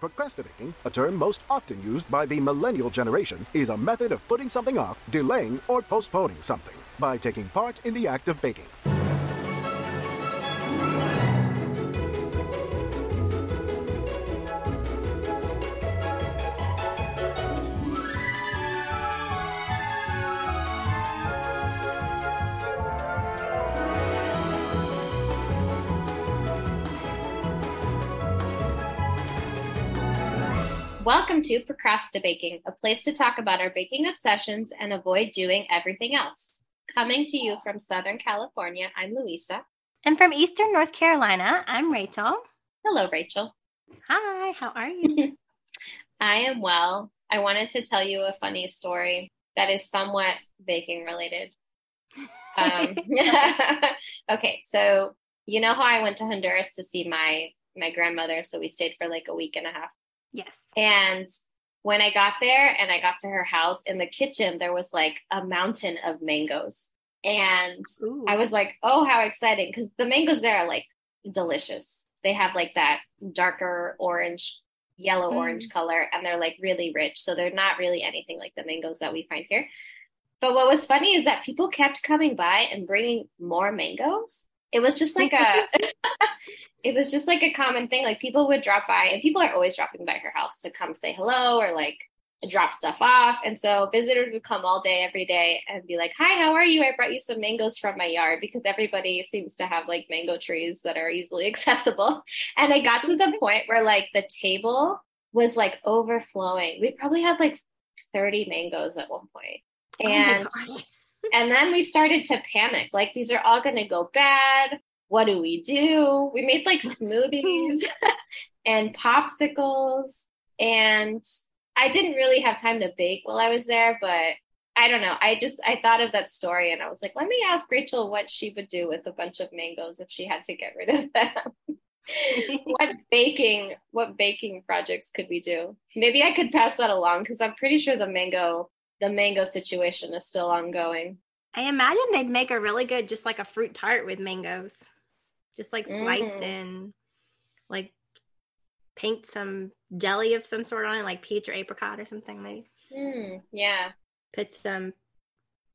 Procrastibaking, a term most often used by the millennial generation, is a method of putting something off, delaying, or postponing something by taking part in the act of baking. To Procrastibaking, a place to talk about our baking obsessions and avoid doing everything else. Coming to you from Southern California, I'm Louisa. And from Eastern North Carolina, I'm Rachel. Hello, Rachel. Hi, how are you? I am well. I wanted to tell you a funny story that is somewhat baking related. Um, okay, so you know how I went to Honduras to see my my grandmother, so we stayed for like a week and a half. Yes. And when I got there and I got to her house in the kitchen, there was like a mountain of mangoes. And Ooh. I was like, oh, how exciting. Because the mangoes there are like delicious. They have like that darker orange, yellow Mm. orange color, and they're like really rich. So they're not really anything like the mangoes that we find here. But what was funny is that people kept coming by and bringing more mangoes. It was just like a it was just like a common thing. Like people would drop by, and people are always dropping by her house to come say hello or like drop stuff off. And so visitors would come all day, every day, and be like, "Hi, how are you? I brought you some mangoes from my yard because everybody seems to have like mango trees that are easily accessible." And I got to the point where like the table was like overflowing. We probably had like thirty mangoes at one point, Oh and gosh. And then we started to panic like these are all going to go bad. What do we do? We made like smoothies and popsicles. And i didn't really have time to bake while i was there but i don't know. I just i thought of that story and i was like let me ask rachel what she would do with a bunch of mangoes if she had to get rid of them. What baking what baking projects could we do? Maybe i could pass that along because i'm pretty sure the mango the mango situation is still ongoing I imagine they'd make a really good, just like a fruit tart with mangoes, just like sliced Mm. and like paint some jelly of some sort on it, like peach or apricot or something. Maybe Hmm, yeah. put some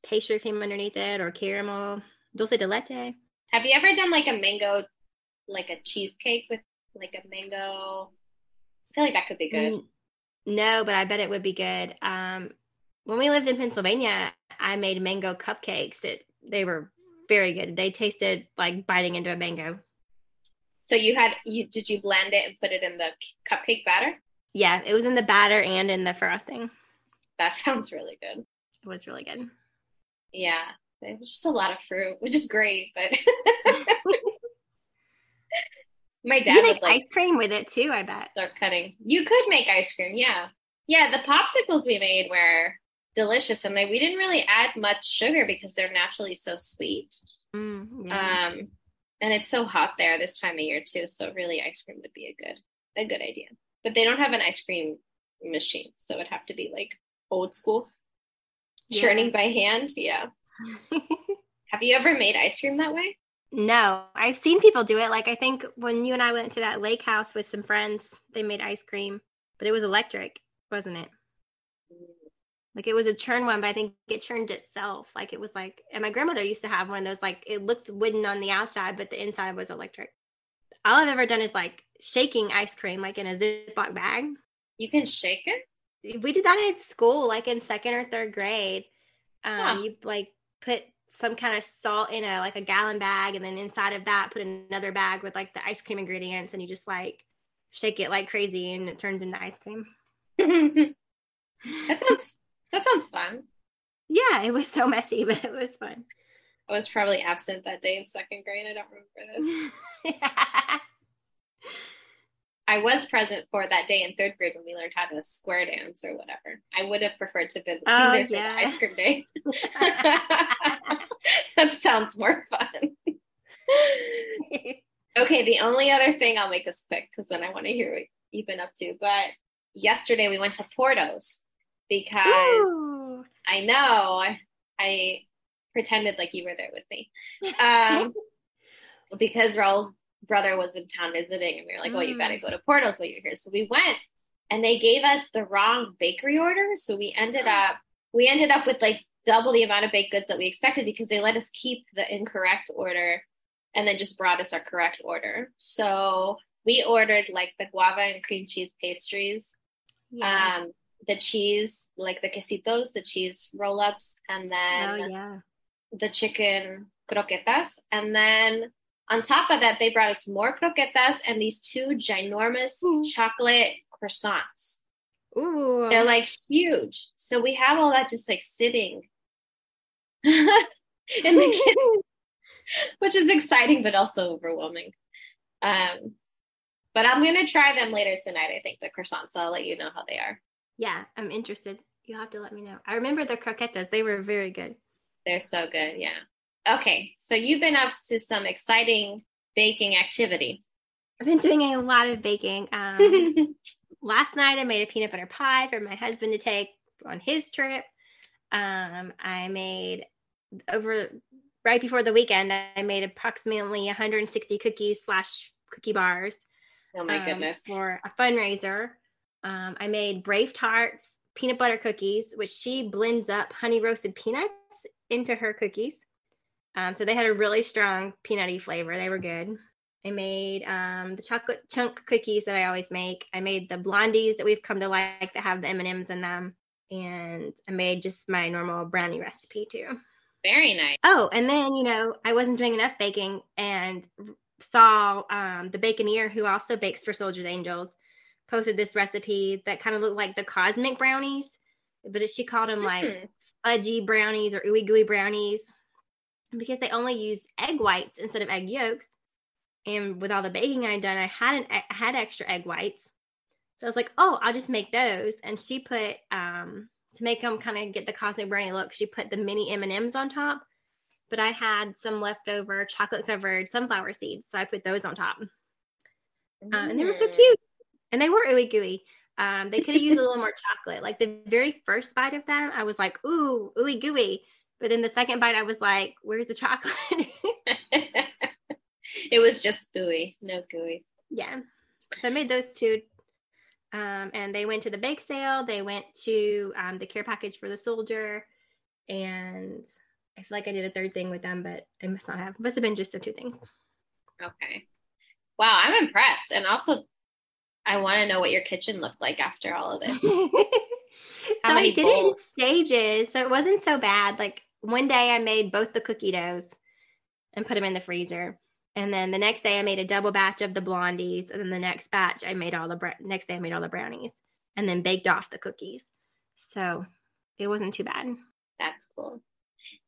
pastry cream underneath it or caramel, dulce de leche. Have you ever done like a mango, like a cheesecake with like a mango? I feel like that could be good. Mm, No, but I bet it would be good. Um, when we lived in Pennsylvania, I made mango cupcakes that they were very good. They tasted like biting into a mango. So you had you did you blend it and put it in the cupcake batter? Yeah, it was in the batter and in the frosting. That sounds really good. It was really good. Yeah, it was just a lot of fruit, which is great. But my dad can make would like ice cream with it too, I bet. start cutting. You could make ice cream, yeah, yeah. The popsicles we made were delicious, and they we didn't really add much sugar because they're naturally so sweet. Mm, yeah. Um, and it's so hot there this time of year too, so really ice cream would be a good a good idea. But they don't have an ice cream machine, so it'd have to be like old school, Yeah. churning by hand. Yeah. Have you ever made ice cream that way? no, I've seen people do it. Like I think when you and I went to that lake house with some friends, they made ice cream, but it was electric, wasn't it? Like it was a churn one, but I think it churned itself. Like it was like, and my grandmother used to have one of those. Like it looked wooden on the outside, but the inside was electric. All I've ever done is like shaking ice cream, like in a Ziploc bag. You can shake it. We did that in school, like in second or third grade. Um, Huh. You like put some kind of salt in a like a gallon bag, and then inside of that put another bag with like the ice cream ingredients, and you just like shake it like crazy, and it turns into ice cream. that sounds that sounds fun. Yeah, it was so messy, but it was fun. I was probably absent that day in second grade. I don't remember this. I was present for that day in third grade when we learned how to square dance or whatever. I would have preferred to be Oh, there for the ice cream day. that sounds more fun. Okay, the only other thing I'll make this quick because then I want to hear what you've been up to. But yesterday we went to Porto's because Ooh. I know I, I pretended like you were there with me. Um, because Raul's brother was in town visiting, and we were like, "Oh, you Mm. got to go to Porto's while you're here." So we went, and they gave us the wrong bakery order. So we ended up we ended up with like double the amount of baked goods that we expected because they let us keep the incorrect order and then just brought us our correct order. So we ordered like the guava and cream cheese pastries, yeah. um, the cheese, like the quesitos, the cheese roll ups, and then oh, yeah. the chicken croquetas. And then on top of that, they brought us more croquetas and these two ginormous Ooh. chocolate croissants. Ooh. They're like huge. So we have all that just like sitting in the kitchen, which is exciting but also overwhelming. Um, but I'm gonna try them later tonight. I think the croissants. So I'll let you know how they are. Yeah, I'm interested. You'll have to let me know. I remember the croquetas; they were very good. They're so good. Yeah. Okay, so you've been up to some exciting baking activity. I've been doing a lot of baking. Um, last night I made a peanut butter pie for my husband to take on his trip. Um, I made over right before the weekend. I made approximately 160 cookies slash cookie bars. Oh my um, goodness! For a fundraiser, um, I made Brave Tarts peanut butter cookies, which she blends up honey roasted peanuts into her cookies. Um, so they had a really strong peanutty flavor. They were good. I made um, the chocolate chunk cookies that I always make. I made the blondies that we've come to like that have the M&Ms in them. And I made just my normal brownie recipe too. Very nice. Oh, and then, you know, I wasn't doing enough baking and saw um, the baconeer who also bakes for Soldiers Angels posted this recipe that kind of looked like the cosmic brownies, but she called them like mm-hmm. fudgy brownies or ooey gooey brownies because they only use egg whites instead of egg yolks and with all the baking I'd done, I had an I had extra egg whites. So I was like, oh, I'll just make those. And she put um to make them kind of get the cosmic brownie look, she put the mini M and M's on top. But I had some leftover chocolate covered sunflower seeds, so I put those on top. Uh, and they were so cute, and they were ooey gooey. Um, they could have used a little more chocolate. Like the very first bite of them, I was like, ooh, ooey gooey. But then the second bite, I was like, where's the chocolate? it was just gooey, no gooey. Yeah. So I made those two. Um, and they went to the bake sale. They went to um, the care package for the soldier. And I feel like I did a third thing with them, but I must not have. It must have been just the two things. Okay. Wow, I'm impressed. And also, I want to know what your kitchen looked like after all of this. so I did bowls? it in stages. So it wasn't so bad. Like one day I made both the cookie doughs and put them in the freezer. And then the next day I made a double batch of the blondies. And then the next batch I made all the, br- next day I made all the brownies and then baked off the cookies. So it wasn't too bad. That's cool.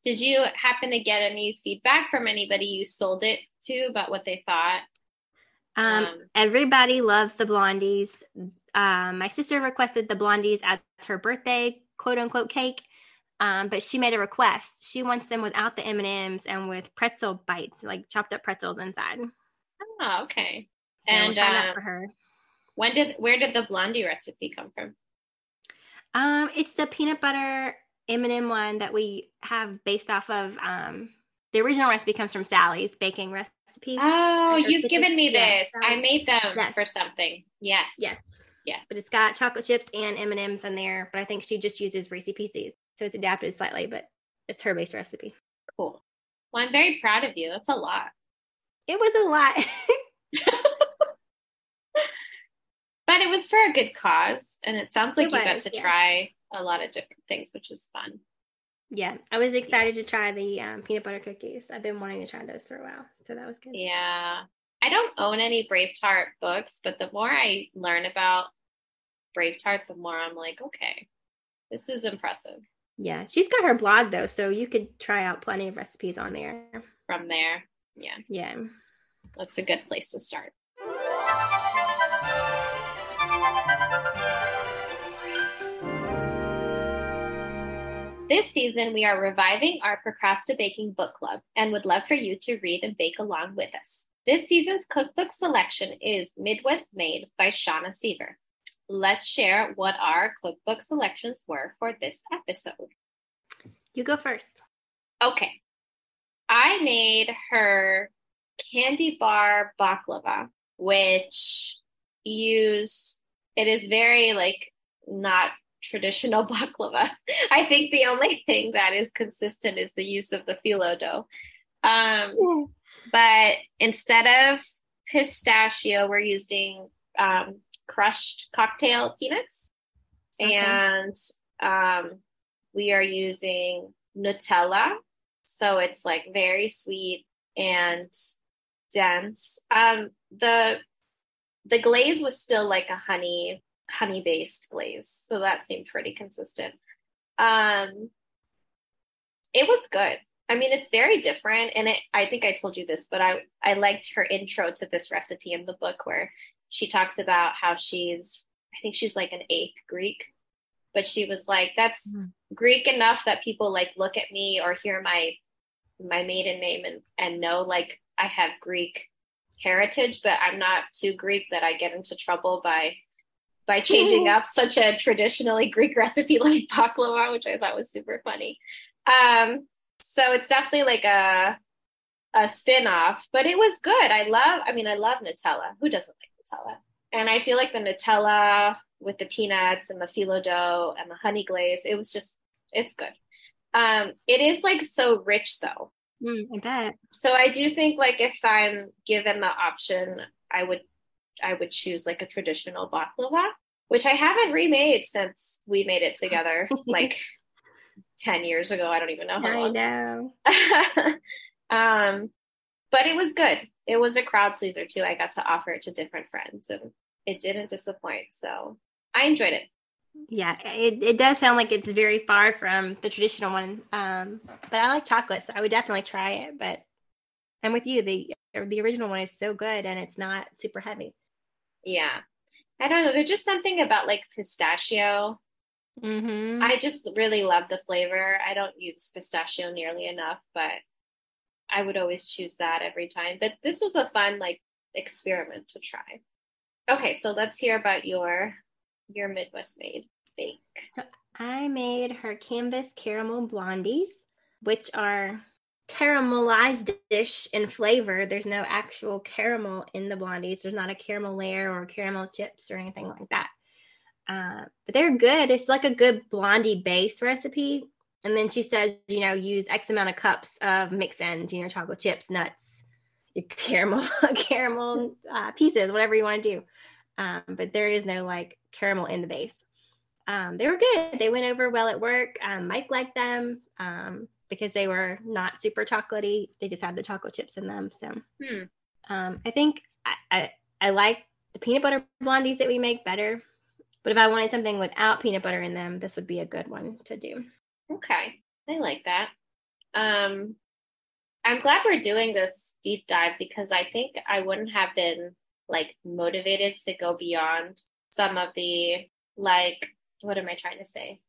Did you happen to get any feedback from anybody you sold it to about what they thought? Um, um, everybody loves the blondies. Um, my sister requested the blondies as her birthday quote unquote cake, um, but she made a request. She wants them without the M and M's and with pretzel bites, like chopped up pretzels inside. Oh, okay. So and uh, for her. When did where did the blondie recipe come from? Um, it's the peanut butter M and m one that we have based off of. Um, the original recipe comes from Sally's baking recipe. Oh, you've given me this. I made them yes. for something. Yes. Yes. Yeah. But it's got chocolate chips and M and M's in there. But I think she just uses Reese Pieces. So it's adapted slightly, but it's her base recipe. Cool. Well, I'm very proud of you. That's a lot. It was a lot. but it was for a good cause. And it sounds like it you was, got to yeah. try a lot of different things, which is fun. Yeah, I was excited to try the um, peanut butter cookies. I've been wanting to try those for a while. So that was good. Yeah. I don't own any Brave Tart books, but the more I learn about Brave Tart, the more I'm like, okay, this is impressive. Yeah, she's got her blog though, so you could try out plenty of recipes on there. From there, yeah. Yeah. That's a good place to start. This season, we are reviving our Baking book club and would love for you to read and bake along with us. This season's cookbook selection is Midwest Made by Shauna Sever let's share what our cookbook selections were for this episode. You go first. Okay. I made her candy bar baklava, which used it is very like not traditional baklava. I think the only thing that is consistent is the use of the phyllo dough. Um, but instead of pistachio, we're using um, crushed cocktail peanuts, okay. and um, we are using Nutella. So it's like very sweet and dense. Um, the the glaze was still like a honey honey based glaze, so that seemed pretty consistent. Um, it was good. I mean, it's very different, and it, I think I told you this, but I I liked her intro to this recipe in the book where she talks about how she's I think she's like an eighth Greek, but she was like that's mm. Greek enough that people like look at me or hear my my maiden name and and know like I have Greek heritage, but I'm not too Greek that I get into trouble by by changing up such a traditionally Greek recipe like baklava, which I thought was super funny. Um, so it's definitely like a a spin-off, but it was good. I love I mean I love Nutella. Who doesn't like Nutella? And I feel like the Nutella with the peanuts and the phyllo dough and the honey glaze, it was just it's good. Um, it is like so rich though. Mm, I bet. So I do think like if I'm given the option, I would I would choose like a traditional baklava, which I haven't remade since we made it together, like 10 years ago. I don't even know how I long. know. um, but it was good. It was a crowd pleaser too. I got to offer it to different friends and it didn't disappoint. So I enjoyed it. Yeah, it, it does sound like it's very far from the traditional one. Um, but I like chocolate, so I would definitely try it. But I'm with you. The the original one is so good and it's not super heavy. Yeah. I don't know. There's just something about like pistachio. Mm-hmm. I just really love the flavor. I don't use pistachio nearly enough, but I would always choose that every time. But this was a fun like experiment to try. Okay, so let's hear about your your Midwest made bake. So I made her canvas caramel blondies, which are caramelized dish in flavor. There's no actual caramel in the blondies. There's not a caramel layer or caramel chips or anything like that. Uh, but they're good. It's like a good blondie base recipe. And then she says, you know, use X amount of cups of mix-ins, you know, chocolate chips, nuts, your caramel, caramel uh, pieces, whatever you want to do. Um, but there is no like caramel in the base. Um, they were good. They went over well at work. Um, Mike liked them. Because they were not super chocolatey. They just had the chocolate chips in them. So hmm. um, I think I, I, I like the peanut butter blondies that we make better. But if I wanted something without peanut butter in them, this would be a good one to do. Okay. I like that. Um, I'm glad we're doing this deep dive because I think I wouldn't have been like motivated to go beyond some of the like what am I trying to say?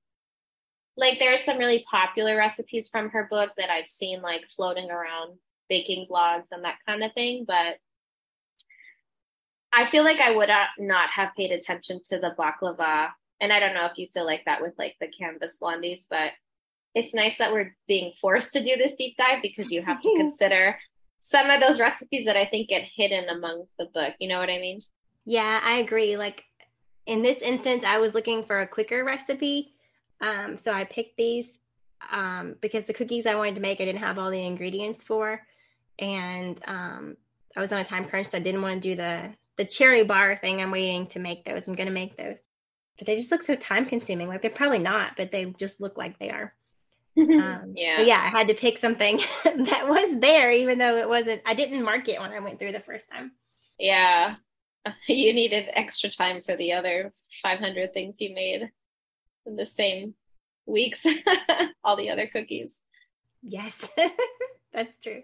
Like there's some really popular recipes from her book that I've seen like floating around baking blogs and that kind of thing, but I feel like I would uh, not have paid attention to the baklava. And I don't know if you feel like that with like the canvas blondies, but it's nice that we're being forced to do this deep dive because you have to consider some of those recipes that I think get hidden among the book. You know what I mean? Yeah, I agree. Like in this instance, I was looking for a quicker recipe um, so I picked these um, because the cookies I wanted to make, I didn't have all the ingredients for, and um, I was on a time crunch, so I didn't want to do the the cherry bar thing. I'm waiting to make those. I'm gonna make those, but they just look so time consuming. Like they're probably not, but they just look like they are. Um, yeah. So yeah, I had to pick something that was there, even though it wasn't. I didn't mark it when I went through the first time. Yeah, you needed extra time for the other 500 things you made in the same weeks all the other cookies. Yes, that's true.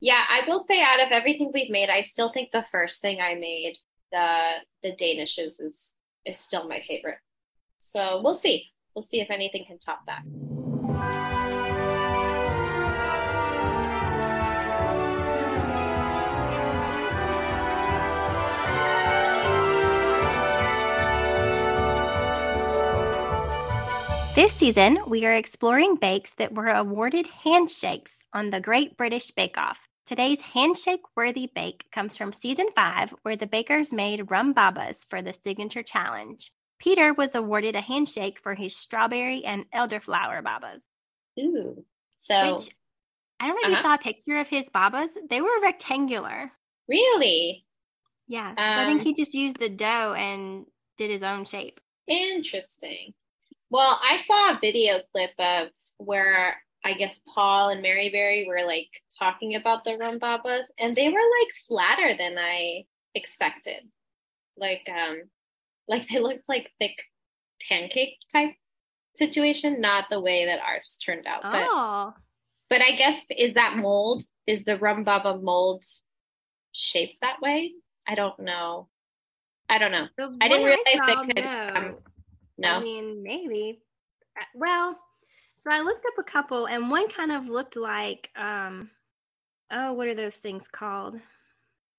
Yeah, I will say out of everything we've made, I still think the first thing I made, the the Danishes is is still my favorite. So we'll see. We'll see if anything can top that. This season, we are exploring bakes that were awarded handshakes on the Great British Bake Off. Today's handshake worthy bake comes from season five, where the bakers made rum babas for the signature challenge. Peter was awarded a handshake for his strawberry and elderflower babas. Ooh. So Which I don't know if you Uh-huh. saw a picture of his babas. They were rectangular. really Yeah. so I think Um, he just used the dough and did his own shape. interesting. Well, I saw a video clip of where I guess Paul and Mary Berry were like talking about the rumbabas, and they were like flatter than I expected. Like, um, like they looked like thick pancake type situation, not the way that ours turned out. But Oh. but I guess is that mold is the rumbaba mold shaped that way? I don't know. I don't know. The I didn't realize saw, they could, um, No. I mean, maybe. Uh, Well, so I looked up a couple, and one kind of looked like, um, oh, what are those things called?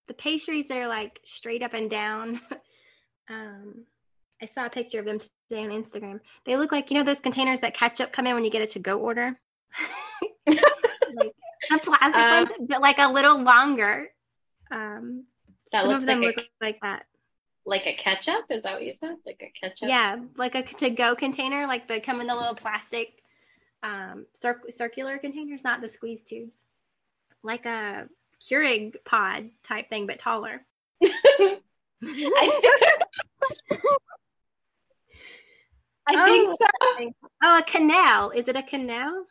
The pastries that are like straight up and down. um, I saw a picture of them today on Instagram. They look like you know those containers that ketchup come in when you get a to-go order. like the plastic ones, but like a little longer. Um, that some looks of them like a, look like that. Like a ketchup. Is that what you said? Like a ketchup? Yeah, like a to-go container, like they come in the little plastic um, cir- circular containers, not the squeeze tubes, like a Keurig pod type thing, but taller. I I think Oh. so. Oh, a canelé. Is it a canelé?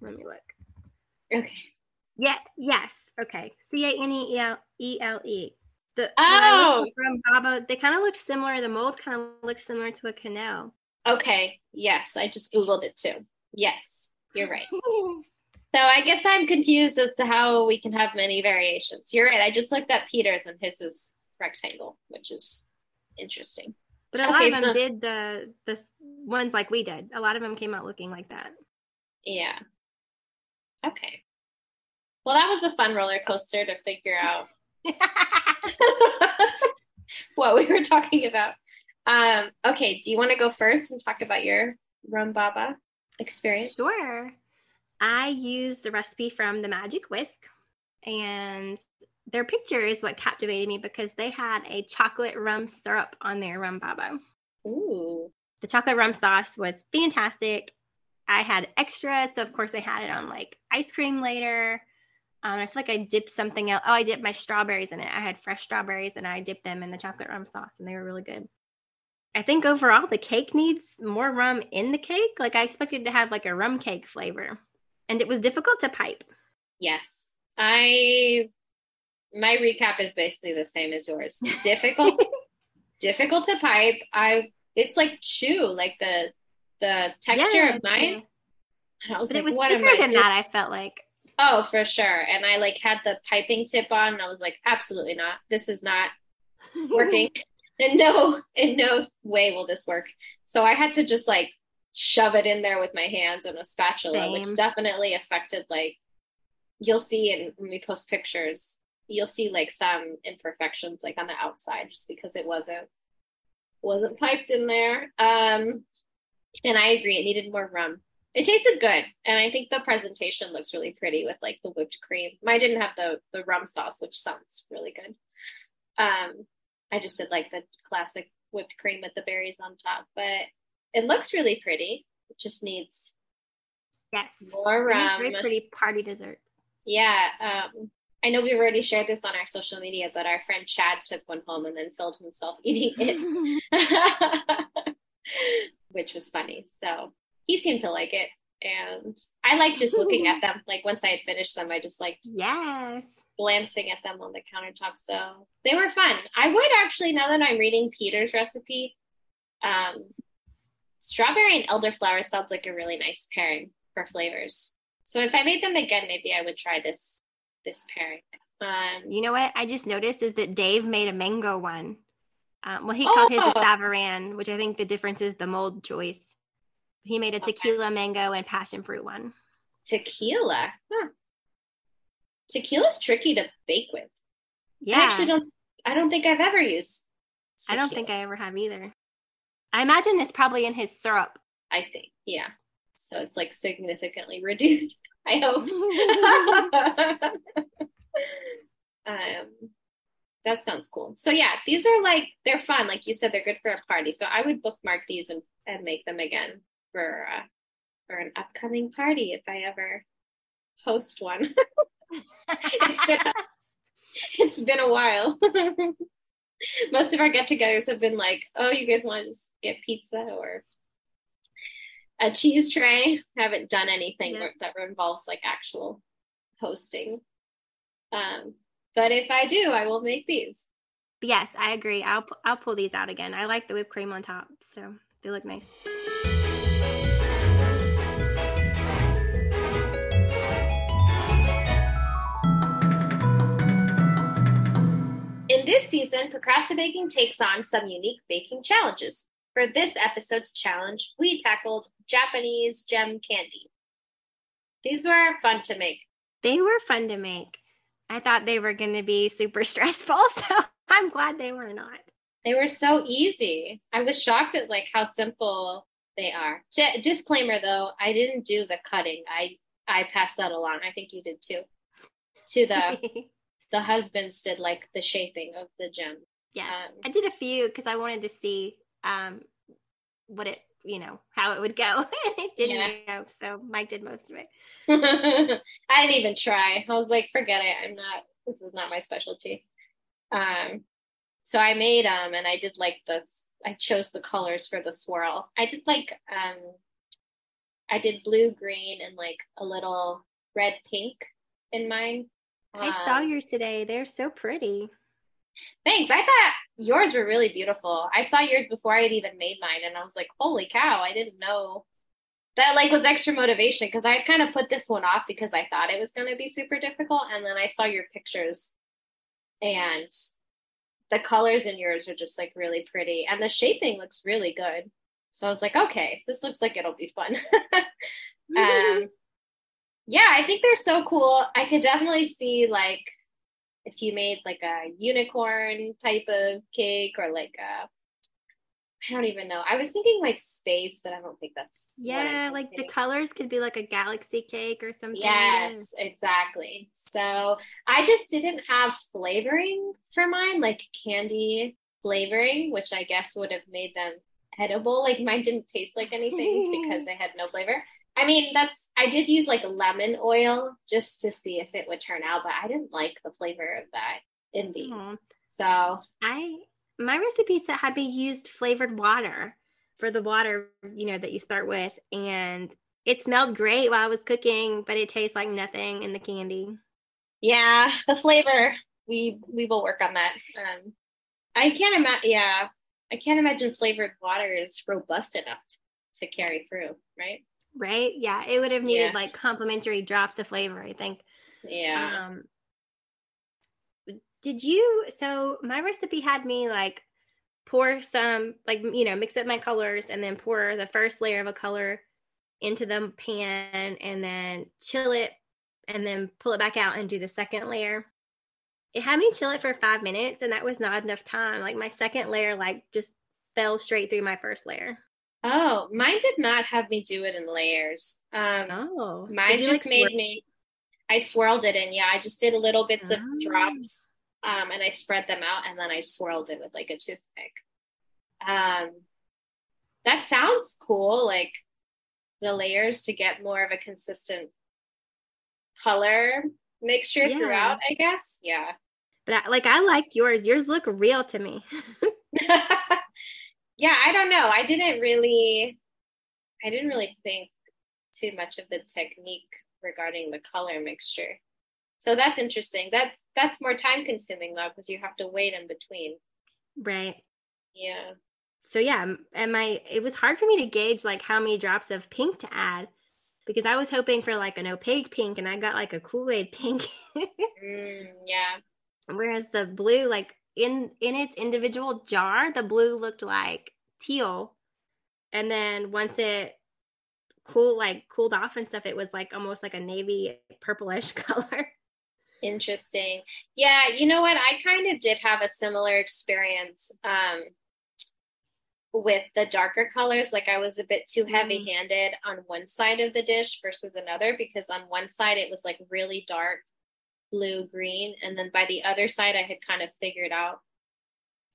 Let me look. Okay. Yeah. Yes. Okay. C A N E L E L E. The Oh. from Baba, they kind of looked similar. The mold kind of looks similar to a canelé. Okay. Yes, I just googled it too. Yes, you're right. So I guess I'm confused as to how we can have many variations. You're right. I just looked at Peter's and his is rectangle, which is interesting. But a lot Okay, of them so- did the the ones like we did. A lot of them came out looking like that. Yeah. Okay. Well, that was a fun roller coaster to figure out what we were talking about. Um, okay, do you want to go first and talk about your rum baba experience? Sure. I used a recipe from the Magic Whisk, and their picture is what captivated me because they had a chocolate rum syrup on their rum baba. Ooh. The chocolate rum sauce was fantastic. I had extra, so of course I had it on like ice cream later. Um, I feel like I dipped something else. Oh, I dipped my strawberries in it. I had fresh strawberries and I dipped them in the chocolate rum sauce, and they were really good. I think overall the cake needs more rum in the cake. Like I expected to have like a rum cake flavor, and it was difficult to pipe. Yes. I my recap is basically the same as yours. Difficult difficult to pipe. I it's like chew, like the the texture Yeah, of mine. yeah. And I was But like, it was what thicker than doing? that. I felt like. Oh, for sure. And I like had the piping tip on and I was like, absolutely not. This is not working. and no in no way will this work. So I had to just like shove it in there with my hands and a spatula, which definitely affected like you'll see in when we post pictures, you'll see like some imperfections like on the outside just because it wasn't wasn't piped in there. Um and I agree, it needed more rum. It tasted good, and I think the presentation looks really pretty with like the whipped cream. Mine didn't have the the rum sauce, which sounds really good. Um, I just did like the classic whipped cream with the berries on top, but it looks really pretty. It just needs yes. more rum. Very pretty party dessert. Yeah, um, I know we've already shared this on our social media, but our friend Chad took one home and then filled himself eating it. which was funny. So he seemed to like it. And I liked just looking at them. Like once I had finished them, I just liked yes. glancing at them on the countertop. So they were fun. I would actually, now that I'm reading Peter's recipe, um, strawberry and elderflower sounds like a really nice pairing for flavors. So if I made them again, maybe I would try this this pairing. Um, You know what I just noticed is that Dave made a mango one. Um, well, he called his a Oh. Savarin, which I think the difference is the mold choice. He made a Okay. tequila mango and passion fruit one. tequila. Huh. Tequila's tricky to bake with. Yeah, I actually don't. I don't think I've ever used. I don't think I ever have either. I imagine it's probably in his syrup. I see. Yeah. So it's like significantly reduced. I hope. um, that sounds cool. So yeah, these are like they're fun. Like you said, they're good for a party. So I would bookmark these and, and make them again for uh, for an upcoming party if I ever host one. it's been a, it's been a while. Most of our get-togethers have been like, oh, you guys want to get pizza or a cheese tray. I haven't done anything yeah. that involves like actual hosting. Um, but if I do, I will make these. Yes, I agree. I'll I'll pull these out again. I like the whipped cream on top, so they look nice. Season, Procrastibaking takes on some unique baking challenges. For this episode's challenge, we tackled Japanese gem candy. These were fun to make. They were fun to make. I thought they were going to be super stressful, so I'm glad they were not. They were so easy. I was shocked at like how simple they are. D- disclaimer though, I didn't do the cutting. I I passed that along. I think you did too. To the the husbands did like the shaping of the gem. Yeah, um, I did a few because I wanted to see um what it you know how it would go. it didn't yeah. go, so Mike did most of it. I didn't even try. I was like, forget it. I'm not. This is not my specialty. Um, so I made them, and I did like the. I chose the colors for the swirl. I did like um, I did blue, green, and like a little red, pink in mine. I saw yours today. They're so pretty. Thanks. I thought yours were really beautiful. I saw yours before I had even made mine, and I was like, "Holy cow! I didn't know that like was extra motivation because I kind of put this one off because I thought it was going to be super difficult, and then I saw your pictures, and the colors in yours are just like really pretty, and the shaping looks really good. So I was like, okay, this looks like it'll be fun. um, yeah, I think they're so cool. I could definitely see like if you made like a unicorn type of cake or like a I don't even know. I was thinking like space, but I don't think that's yeah. Like the colors could be like a galaxy cake or something. Yes, exactly. So I just didn't have flavoring for mine, like candy flavoring, which I guess would have made them edible. Like mine didn't taste like anything because they had no flavor. I mean, that's I did use like lemon oil just to see if it would turn out, but I didn't like the flavor of that in these. Aww. So I my recipes that had me used flavored water for the water, you know, that you start with, and it smelled great while I was cooking, but it tastes like nothing in the candy. Yeah, the flavor we we will work on that. Um, I can't imagine. Yeah, I can't imagine flavored water is robust enough to, to carry through, right? Right? Yeah, it would have needed yeah. like complimentary drops of flavor, I think. Yeah. Um, did you? So my recipe had me like pour some, like, you know, mix up my colors and then pour the first layer of a color into the pan and then chill it and then pull it back out and do the second layer. It had me chill it for five minutes and that was not enough time. Like my second layer, like, just fell straight through my first layer. Oh, mine did not have me do it in layers. Um, oh, mine just like made swirl? me. I swirled it in. Yeah, I just did little bits oh. of drops, um, and I spread them out, and then I swirled it with like a toothpick. Um, that sounds cool. Like the layers to get more of a consistent color mixture yeah. throughout. I guess. Yeah. But I, like I like yours. Yours look real to me. yeah, I don't know. I didn't really, I didn't really think too much of the technique regarding the color mixture. So that's interesting. That's that's more time consuming though because you have to wait in between. Right. Yeah. So yeah, and my it was hard for me to gauge like how many drops of pink to add because I was hoping for like an opaque pink and I got like a Kool-Aid pink. mm, yeah. Whereas the blue like in in its individual jar, the blue looked like teal, and then once it cool like cooled off and stuff, it was like almost like a navy purplish color. Interesting. Yeah, you know what? I kind of did have a similar experience. Um, with the darker colors. Like I was a bit too Mm. heavy handed on one side of the dish versus another because on one side it was like really dark blue green. And then by the other side, I had kind of figured out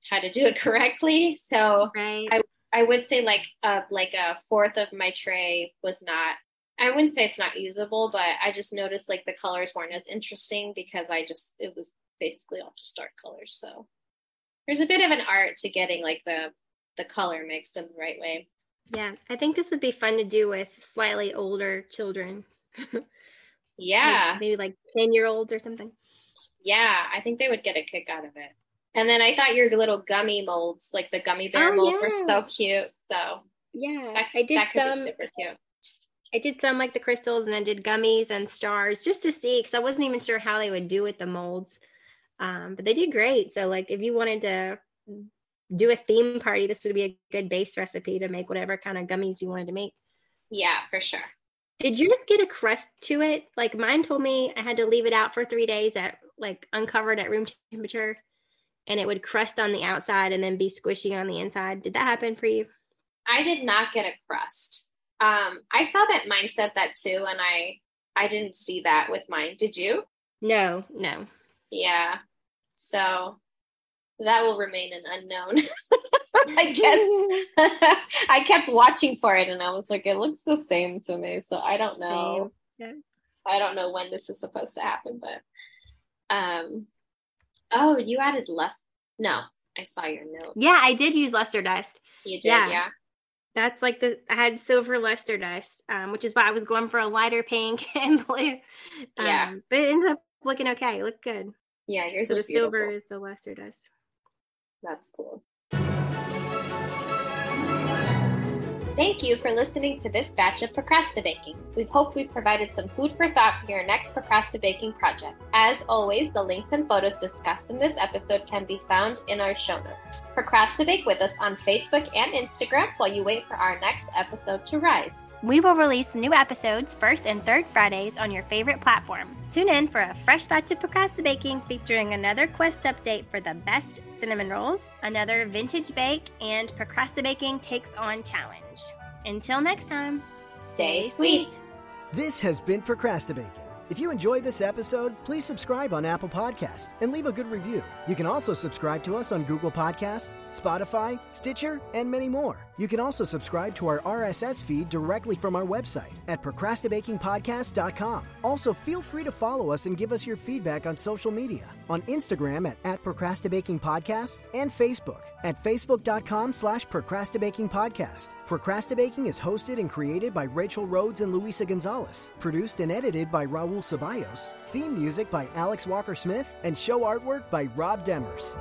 how to do it correctly. So Right. I would say like uh like a fourth of my tray was not I wouldn't say it's not usable, but I just noticed like the colors weren't as interesting because I just it was basically all just dark colors. So there's a bit of an art to getting like the the color mixed in the right way. yeah. I think this would be fun to do with slightly older children. Yeah. Maybe, maybe like 10 year olds or something. Yeah, I think they would get a kick out of it. And then I thought your little gummy molds, like the gummy bear Oh, molds, were so cute. So Yeah. that, I did that could some be super cute. I did some like the crystals and then did gummies and stars just to see because I wasn't even sure how they would do with the molds. Um, but they did great. So like if you wanted to do a theme party, this would be a good base recipe to make whatever kind of gummies you wanted to make. Yeah, for sure. Did yours get a crust to it? Like mine told me I had to leave it out for three days at like uncovered at room temperature and it would crust on the outside and then be squishy on the inside. Did that happen for you? I did not get a crust. Um, I saw that mine said that too, and I I didn't see that with mine. Did you? No, no. Yeah. So that will remain an unknown. I guess I kept watching for it, and I was like, it looks the same to me. So I don't know. Yeah. I don't know when this is supposed to happen, but um. Oh, you added less. No, I saw your note. Yeah, I did use luster dust. You did, Yeah. yeah. That's like the I had silver luster dust, um, which is why I was going for a lighter pink and blue. Yeah. Um, but it ended up looking okay. It looked good. Yeah, yours So the beautiful. silver is the luster dust. That's cool. Thank you for listening to this batch of Procrastibaking. We hope we provided some food for thought for your next Procrastibaking project. As always, the links and photos discussed in this episode can be found in our show notes. Procrastibake with us on Facebook and Instagram while you wait for our next episode to rise. We will release new episodes first and third Fridays on your favorite platform. Tune in for a fresh batch of Procrastibaking featuring another quest update for the best cinnamon rolls, another vintage bake, and Procrastibaking Takes On challenge. Until next time, Stay sweet. This has been Procrastibaking. If you enjoyed this episode, please subscribe on Apple Podcasts and leave a good review. You can also subscribe to us on Google Podcasts, Spotify, Stitcher, and many more. You can also subscribe to our RSS feed directly from our website at procrastibakingpodcast.com. Also, feel free to follow us and give us your feedback on social media on Instagram at, at procrastibakingpodcast and Facebook at facebook.com slash procrastibakingpodcast. Procrastibaking is hosted and created by Rachel Rhodes and Luisa Gonzalez. Produced and edited by Raul Ceballos. Theme music by Alex Walker Smith and show artwork by Rob Demers.